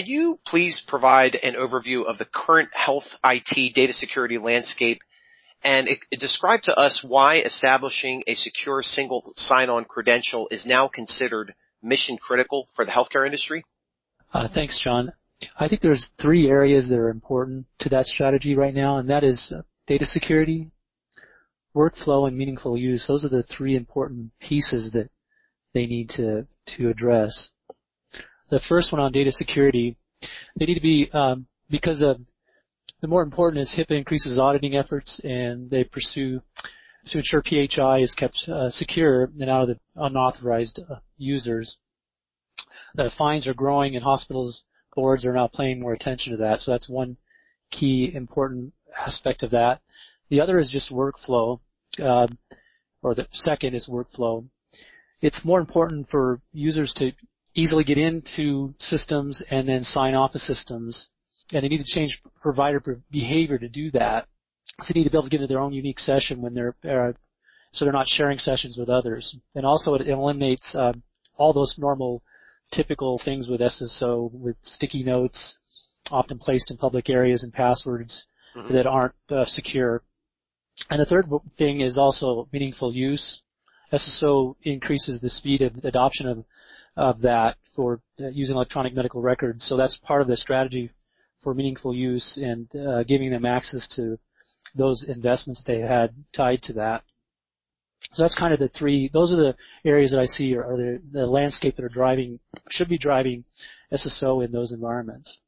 can you please provide an overview of the current health IT data security landscape and describe to us why establishing a secure single sign-on credential is now considered mission critical for the healthcare industry? Uh, thanks, John. I think there's three areas that are important to that strategy right now, and that is uh, data security, workflow, and meaningful use. Those are the three important pieces that they need to, to address. The first one on data security, they need to be, um, because of the more important is HIPAA increases auditing efforts and they pursue to ensure PHI is kept uh, secure and out of the unauthorized uh, users. The fines are growing and hospitals boards are now paying more attention to that. So that's one key important aspect of that. The other is just workflow, uh, or the second is workflow. It's more important for users to easily get into systems and then sign off the systems. And they need to change provider behavior to do that. So they need to be able to get into their own unique session when they're, uh, so they're not sharing sessions with others. And also it eliminates uh, all those normal typical things with SSO with sticky notes often placed in public areas and passwords mm-hmm. that aren't uh, secure. And the third thing is also meaningful use. SSO increases the speed of adoption of of that for uh, using electronic medical records. So that's part of the strategy for meaningful use and uh, giving them access to those investments they had tied to that. So that's kind of the three. Those are the areas that I see are, are the, the landscape that are driving should be driving SSO in those environments.